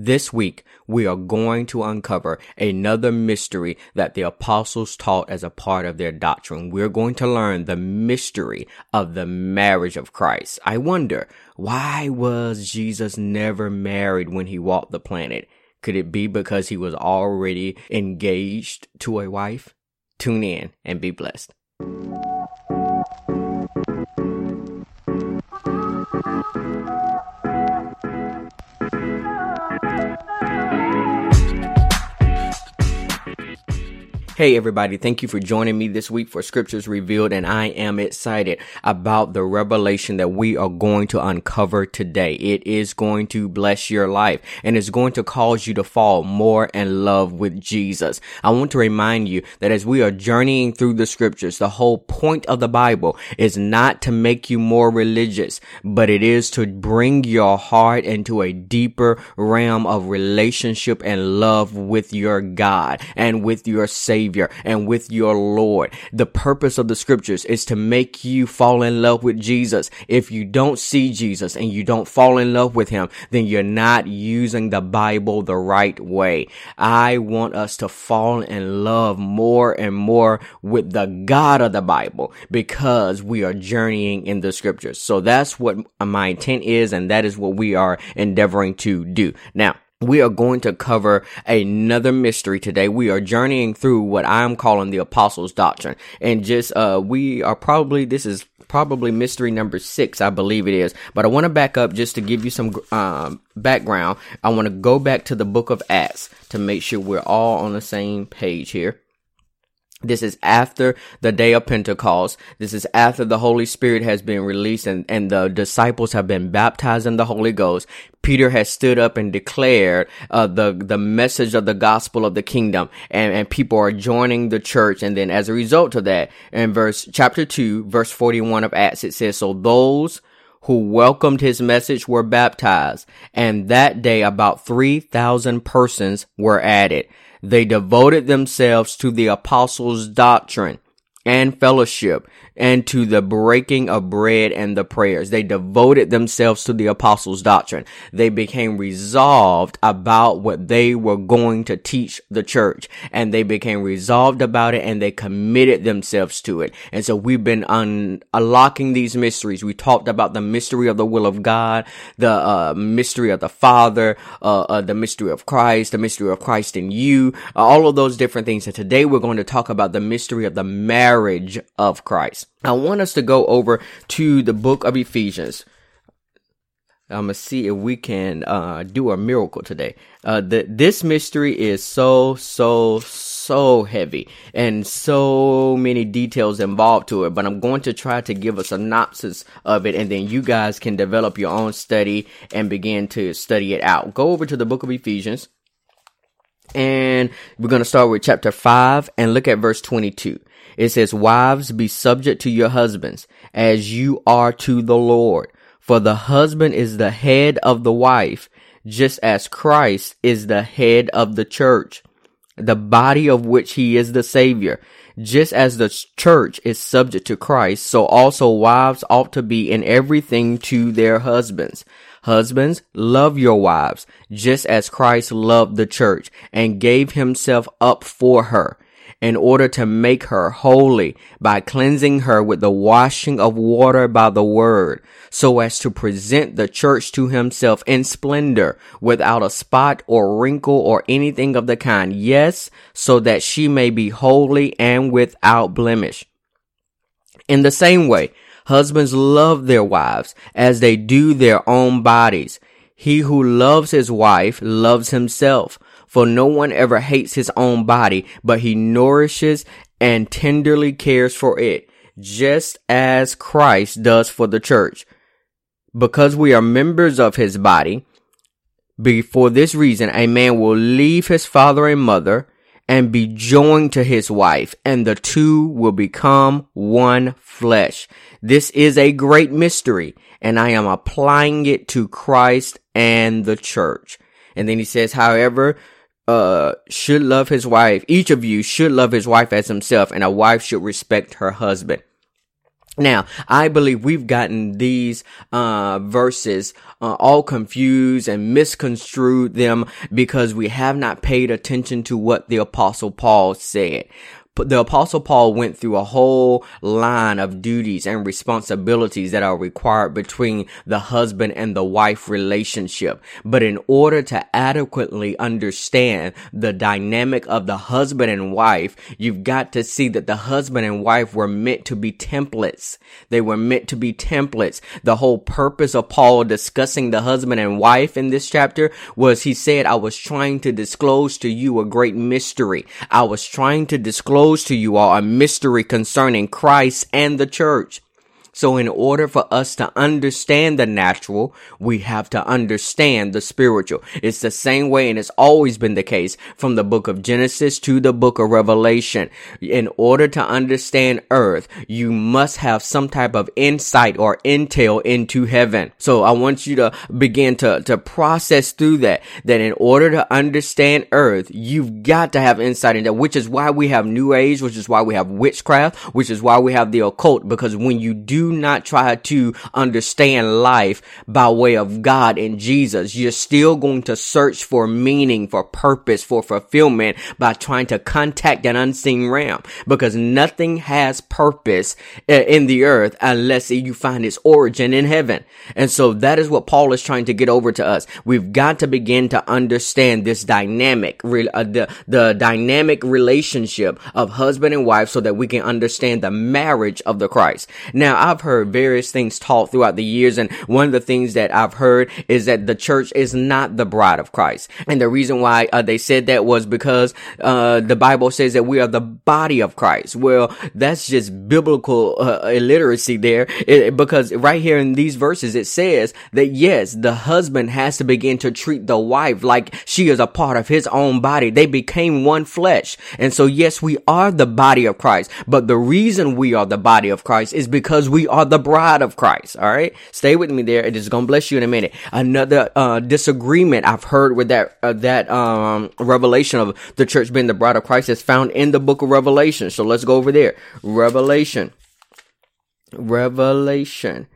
This week, we are going to uncover another mystery that the apostles taught as a part of their doctrine. We're going to learn the mystery of the marriage of Christ. I wonder, why was Jesus never married when he walked the planet? Could it be because he was already engaged to a wife? Tune in and be blessed. Hey everybody, thank you for joining me this week for Scriptures Revealed and I am excited about the revelation that we are going to uncover today. It is going to bless your life and it's going to cause you to fall more in love with Jesus. I want to remind you that as we are journeying through the Scriptures, the whole point of the Bible is not to make you more religious, but it is to bring your heart into a deeper realm of relationship and love with your God and with your Savior Savior and with your Lord. The purpose of the scriptures is to make you fall in love with Jesus. If you don't see Jesus and you don't fall in love with him, then you're not using the Bible the right way. I want us to fall in love more and more with the God of the Bible because we are journeying in the scriptures. So that's what my intent is and that is what we are endeavoring to do. Now, we are going to cover another mystery today. We are journeying through what I'm calling the apostles doctrine. And just, uh, we are probably, this is probably mystery number six, I believe it is. But I want to back up just to give you some, um, background. I want to go back to the book of Acts to make sure we're all on the same page here. This is after the day of Pentecost. This is after the Holy Spirit has been released and, and the disciples have been baptized in the Holy Ghost. Peter has stood up and declared uh, the the message of the gospel of the kingdom, and, and people are joining the church. And then, as a result of that, in verse chapter two, verse forty one of Acts, it says, "So those." Who welcomed his message were baptized, and that day about 3,000 persons were added. They devoted themselves to the apostles' doctrine and fellowship and to the breaking of bread and the prayers. They devoted themselves to the apostles' doctrine. They became resolved about what they were going to teach the church and they became resolved about it and they committed themselves to it. And so we've been un- unlocking these mysteries. We talked about the mystery of the will of God, the uh, mystery of the Father, uh, uh, the mystery of Christ, the mystery of Christ in you, all of those different things. And today we're going to talk about the mystery of the marriage marriage of Christ. I want us to go over to the book of Ephesians. I'm gonna see if we can uh, do a miracle today. Uh, the, this mystery is so so so heavy and so many details involved to it. But I'm going to try to give a synopsis of it, and then you guys can develop your own study and begin to study it out. Go over to the book of Ephesians, and we're gonna start with chapter five and look at verse 22. It says, wives be subject to your husbands as you are to the Lord. For the husband is the head of the wife, just as Christ is the head of the church, the body of which he is the savior. Just as the church is subject to Christ, so also wives ought to be in everything to their husbands. Husbands, love your wives, just as Christ loved the church and gave himself up for her in order to make her holy by cleansing her with the washing of water by the word, so as to present the church to himself in splendor without a spot or wrinkle or anything of the kind. Yes, so that she may be holy and without blemish. In the same way, husbands love their wives as they do their own bodies. He who loves his wife loves himself. For no one ever hates his own body, but he nourishes and tenderly cares for it, just as Christ does for the church. Because we are members of his body, before this reason, a man will leave his father and mother and be joined to his wife, and the two will become one flesh. This is a great mystery, and I am applying it to Christ and the church. And then he says, however, uh, should love his wife. Each of you should love his wife as himself, and a wife should respect her husband. Now, I believe we've gotten these uh, verses uh, all confused and misconstrued them because we have not paid attention to what the apostle Paul said the apostle Paul went through a whole line of duties and responsibilities that are required between the husband and the wife relationship. But in order to adequately understand the dynamic of the husband and wife, you've got to see that the husband and wife were meant to be templates. They were meant to be templates. The whole purpose of Paul discussing the husband and wife in this chapter was he said, I was trying to disclose to you a great mystery. I was trying to disclose to you all a mystery concerning Christ and the church. So in order for us to understand the natural, we have to understand the spiritual. It's the same way and it's always been the case from the book of Genesis to the book of Revelation. In order to understand earth, you must have some type of insight or intel into heaven. So I want you to begin to, to process through that, that in order to understand earth, you've got to have insight into that, which is why we have new age, which is why we have witchcraft, which is why we have the occult, because when you do not try to understand life by way of God and Jesus. You're still going to search for meaning, for purpose, for fulfillment by trying to contact an unseen realm because nothing has purpose uh, in the earth unless you find its origin in heaven. And so that is what Paul is trying to get over to us. We've got to begin to understand this dynamic, uh, the, the dynamic relationship of husband and wife so that we can understand the marriage of the Christ. Now, I've I've heard various things taught throughout the years. And one of the things that I've heard is that the church is not the bride of Christ. And the reason why uh, they said that was because, uh, the Bible says that we are the body of Christ. Well, that's just biblical, uh, illiteracy there it, because right here in these verses, it says that yes, the husband has to begin to treat the wife like she is a part of his own body. They became one flesh. And so yes, we are the body of Christ, but the reason we are the body of Christ is because we are the bride of Christ. All right. Stay with me there. It is going to bless you in a minute. Another, uh, disagreement I've heard with that, uh, that, um, revelation of the church being the bride of Christ is found in the book of Revelation. So let's go over there. Revelation. Revelation.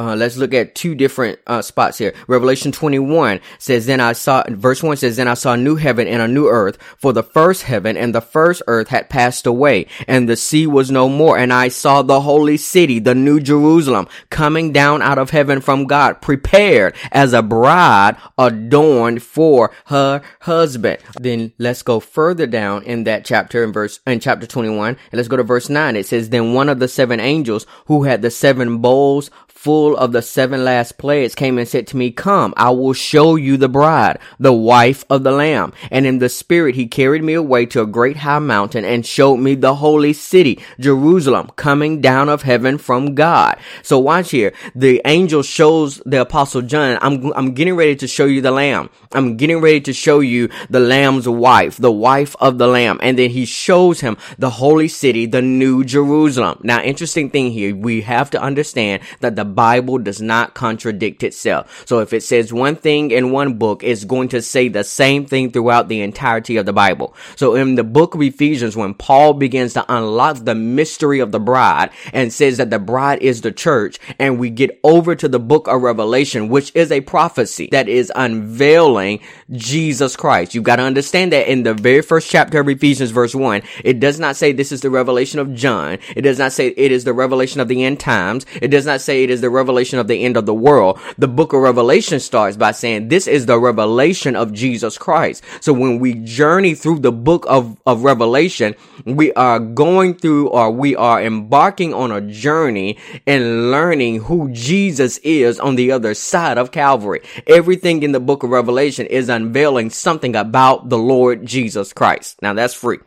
Uh, let's look at two different uh, spots here. Revelation 21 says, Then I saw, verse 1 says, Then I saw a new heaven and a new earth, for the first heaven and the first earth had passed away, and the sea was no more. And I saw the holy city, the new Jerusalem, coming down out of heaven from God, prepared as a bride adorned for her husband. Then let's go further down in that chapter in verse, in chapter 21, and let's go to verse 9. It says, Then one of the seven angels who had the seven bowls full of the seven last plagues came and said to me, Come, I will show you the bride, the wife of the Lamb. And in the spirit he carried me away to a great high mountain and showed me the holy city, Jerusalem, coming down of heaven from God. So watch here. The angel shows the apostle John, I'm, I'm getting ready to show you the Lamb. I'm getting ready to show you the Lamb's wife, the wife of the Lamb. And then he shows him the holy city, the new Jerusalem. Now, interesting thing here, we have to understand that the Bible does not contradict itself. So if it says one thing in one book, it's going to say the same thing throughout the entirety of the Bible. So in the book of Ephesians, when Paul begins to unlock the mystery of the bride and says that the bride is the church, and we get over to the book of Revelation, which is a prophecy that is unveiling Jesus Christ. You've got to understand that in the very first chapter of Ephesians, verse 1, it does not say this is the revelation of John. It does not say it is the revelation of the end times. It does not say it is the revelation of the end of the world. The book of Revelation starts by saying this is the revelation of Jesus Christ. So when we journey through the book of, of Revelation, we are going through or we are embarking on a journey and learning who Jesus is on the other side of Calvary. Everything in the book of Revelation is unveiling something about the Lord Jesus Christ. Now that's free.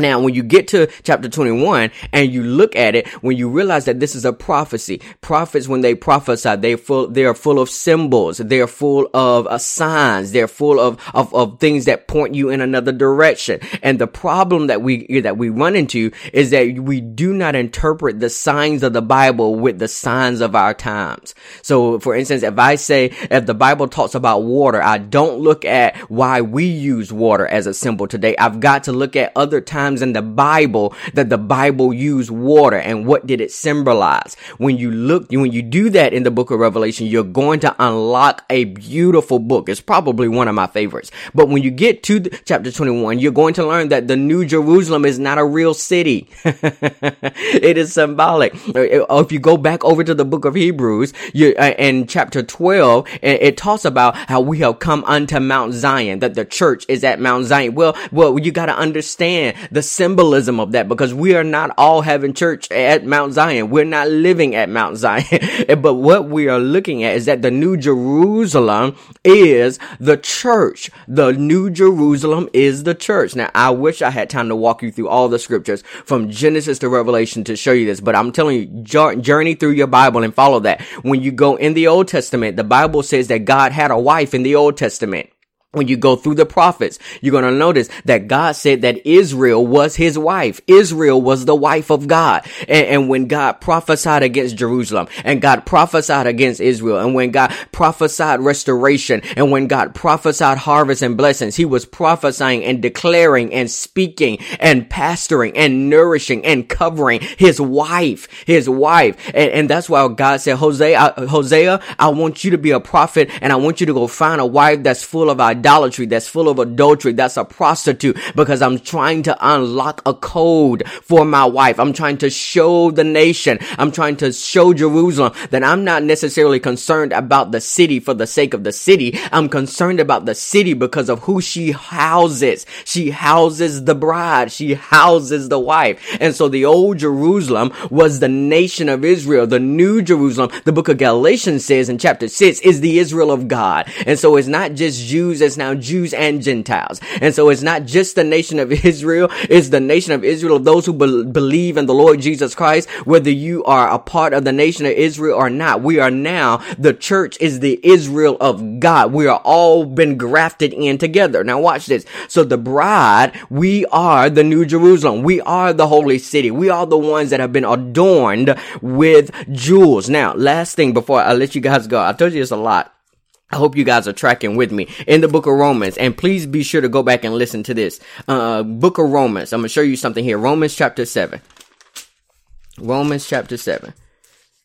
Now, when you get to chapter 21 and you look at it, when you realize that this is a prophecy, prophets, when they prophesy, they full, they are full of symbols. They are full of uh, signs. They're full of, of, of things that point you in another direction. And the problem that we, that we run into is that we do not interpret the signs of the Bible with the signs of our times. So, for instance, if I say, if the Bible talks about water, I don't look at why we use water as a symbol today. I've got to look at other times times in the Bible that the Bible used water and what did it symbolize? When you look, when you do that in the book of Revelation, you're going to unlock a beautiful book. It's probably one of my favorites. But when you get to chapter 21, you're going to learn that the New Jerusalem is not a real city. it is symbolic. If you go back over to the book of Hebrews, you, uh, in chapter 12, it talks about how we have come unto Mount Zion, that the church is at Mount Zion. Well, well, you got to understand the symbolism of that because we are not all having church at Mount Zion. We're not living at Mount Zion. but what we are looking at is that the New Jerusalem is the church. The New Jerusalem is the church. Now, I wish I had time to walk you through all the scriptures from Genesis to Revelation to show you this, but I'm telling you, journey through your Bible and follow that. When you go in the Old Testament, the Bible says that God had a wife in the Old Testament when you go through the prophets, you're going to notice that God said that Israel was his wife. Israel was the wife of God. And, and, when God prophesied against Jerusalem and God prophesied against Israel and when God prophesied restoration and when God prophesied harvest and blessings, he was prophesying and declaring and speaking and pastoring and nourishing and covering his wife, his wife. And, and that's why God said, Hosea, Hosea, I want you to be a prophet and I want you to go find a wife that's full of idolatry, that's full of adultery, that's a prostitute because I'm trying to unlock a code for my wife. I'm trying to show the nation. I'm trying to show Jerusalem that I'm not necessarily concerned about the city for the sake of the city. I'm concerned about the city because of who she houses. She houses the bride. She houses the wife. And so the old Jerusalem was the nation of Israel. The new Jerusalem, the book of Galatians says in chapter six is the Israel of God. And so it's not just Jews is now Jews and Gentiles. And so it's not just the nation of Israel, it's the nation of Israel of those who be- believe in the Lord Jesus Christ, whether you are a part of the nation of Israel or not. We are now, the church is the Israel of God. We are all been grafted in together. Now watch this. So the bride, we are the new Jerusalem. We are the holy city. We are the ones that have been adorned with jewels. Now, last thing before I let you guys go, I told you this a lot. I hope you guys are tracking with me in the book of Romans. And please be sure to go back and listen to this. Uh, book of Romans. I'm going to show you something here. Romans chapter 7. Romans chapter 7.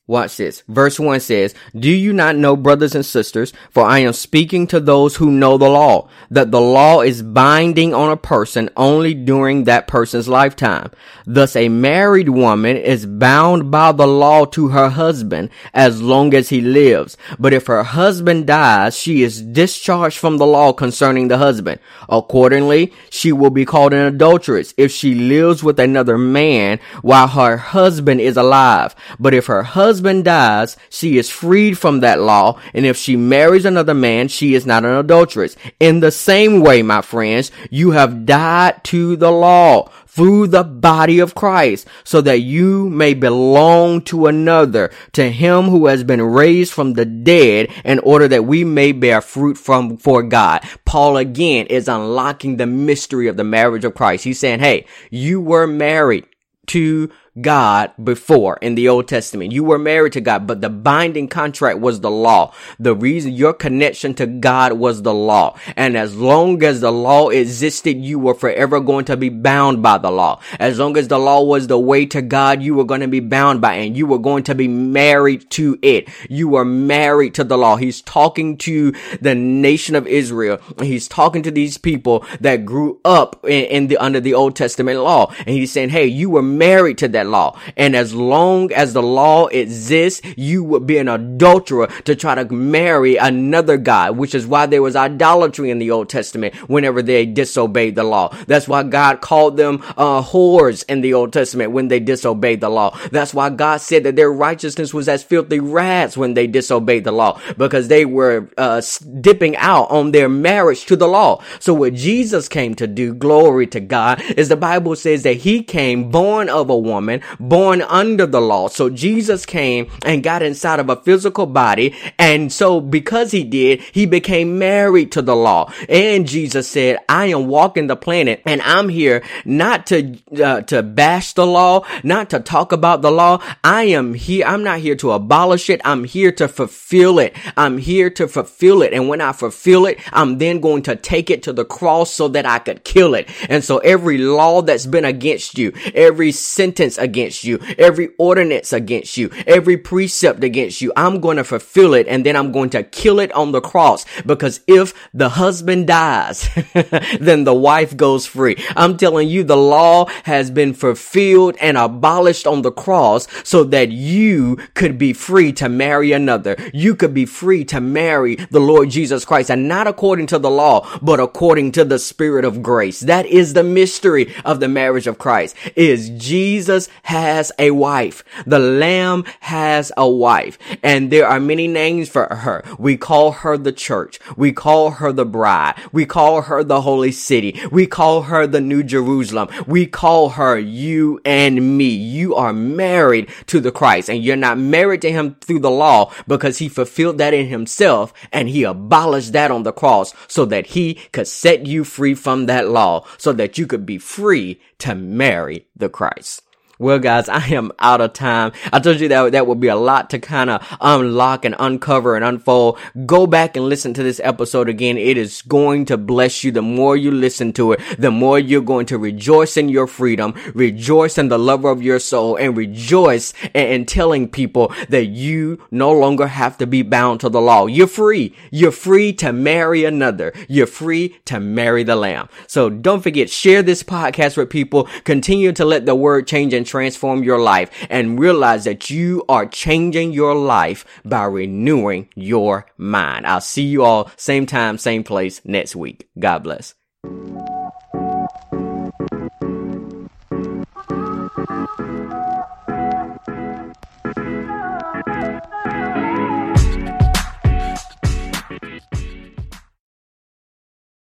Watch this. Verse 1 says, Do you not know, brothers and sisters, for I am speaking to those who know the law, that the law is binding on a person only during that person's lifetime. Thus, a married woman is bound by the law to her husband as long as he lives. But if her husband dies, she is discharged from the law concerning the husband. Accordingly, she will be called an adulteress if she lives with another man while her husband is alive. But if her husband husband dies, she is freed from that law. And if she marries another man, she is not an adulteress. In the same way, my friends, you have died to the law through the body of Christ so that you may belong to another, to him who has been raised from the dead in order that we may bear fruit from for God. Paul again is unlocking the mystery of the marriage of Christ. He's saying, Hey, you were married to God before in the Old Testament. You were married to God, but the binding contract was the law. The reason your connection to God was the law. And as long as the law existed, you were forever going to be bound by the law. As long as the law was the way to God, you were going to be bound by it and you were going to be married to it. You were married to the law. He's talking to the nation of Israel. He's talking to these people that grew up in, in the, under the Old Testament law. And he's saying, Hey, you were married to that that law. And as long as the law exists, you would be an adulterer to try to marry another God, which is why there was idolatry in the Old Testament whenever they disobeyed the law. That's why God called them uh, whores in the Old Testament when they disobeyed the law. That's why God said that their righteousness was as filthy rats when they disobeyed the law because they were uh, dipping out on their marriage to the law. So what Jesus came to do, glory to God, is the Bible says that he came born of a woman born under the law. So Jesus came and got inside of a physical body. And so because he did, he became married to the law. And Jesus said, I am walking the planet and I'm here not to, uh, to bash the law, not to talk about the law. I am here. I'm not here to abolish it. I'm here to fulfill it. I'm here to fulfill it. And when I fulfill it, I'm then going to take it to the cross so that I could kill it. And so every law that's been against you, every sentence against you, every ordinance against you, every precept against you, I'm going to fulfill it and then I'm going to kill it on the cross because if the husband dies, then the wife goes free. I'm telling you, the law has been fulfilled and abolished on the cross so that you could be free to marry another. You could be free to marry the Lord Jesus Christ and not according to the law, but according to the spirit of grace. That is the mystery of the marriage of Christ is Jesus has a wife. The lamb has a wife and there are many names for her. We call her the church. We call her the bride. We call her the holy city. We call her the new Jerusalem. We call her you and me. You are married to the Christ and you're not married to him through the law because he fulfilled that in himself and he abolished that on the cross so that he could set you free from that law so that you could be free to marry the Christ. Well, guys, I am out of time. I told you that that would be a lot to kind of unlock and uncover and unfold. Go back and listen to this episode again. It is going to bless you. The more you listen to it, the more you're going to rejoice in your freedom, rejoice in the lover of your soul, and rejoice in, in telling people that you no longer have to be bound to the law. You're free. You're free to marry another. You're free to marry the lamb. So don't forget, share this podcast with people. Continue to let the word change transform your life and realize that you are changing your life by renewing your mind. I'll see you all same time, same place next week. God bless.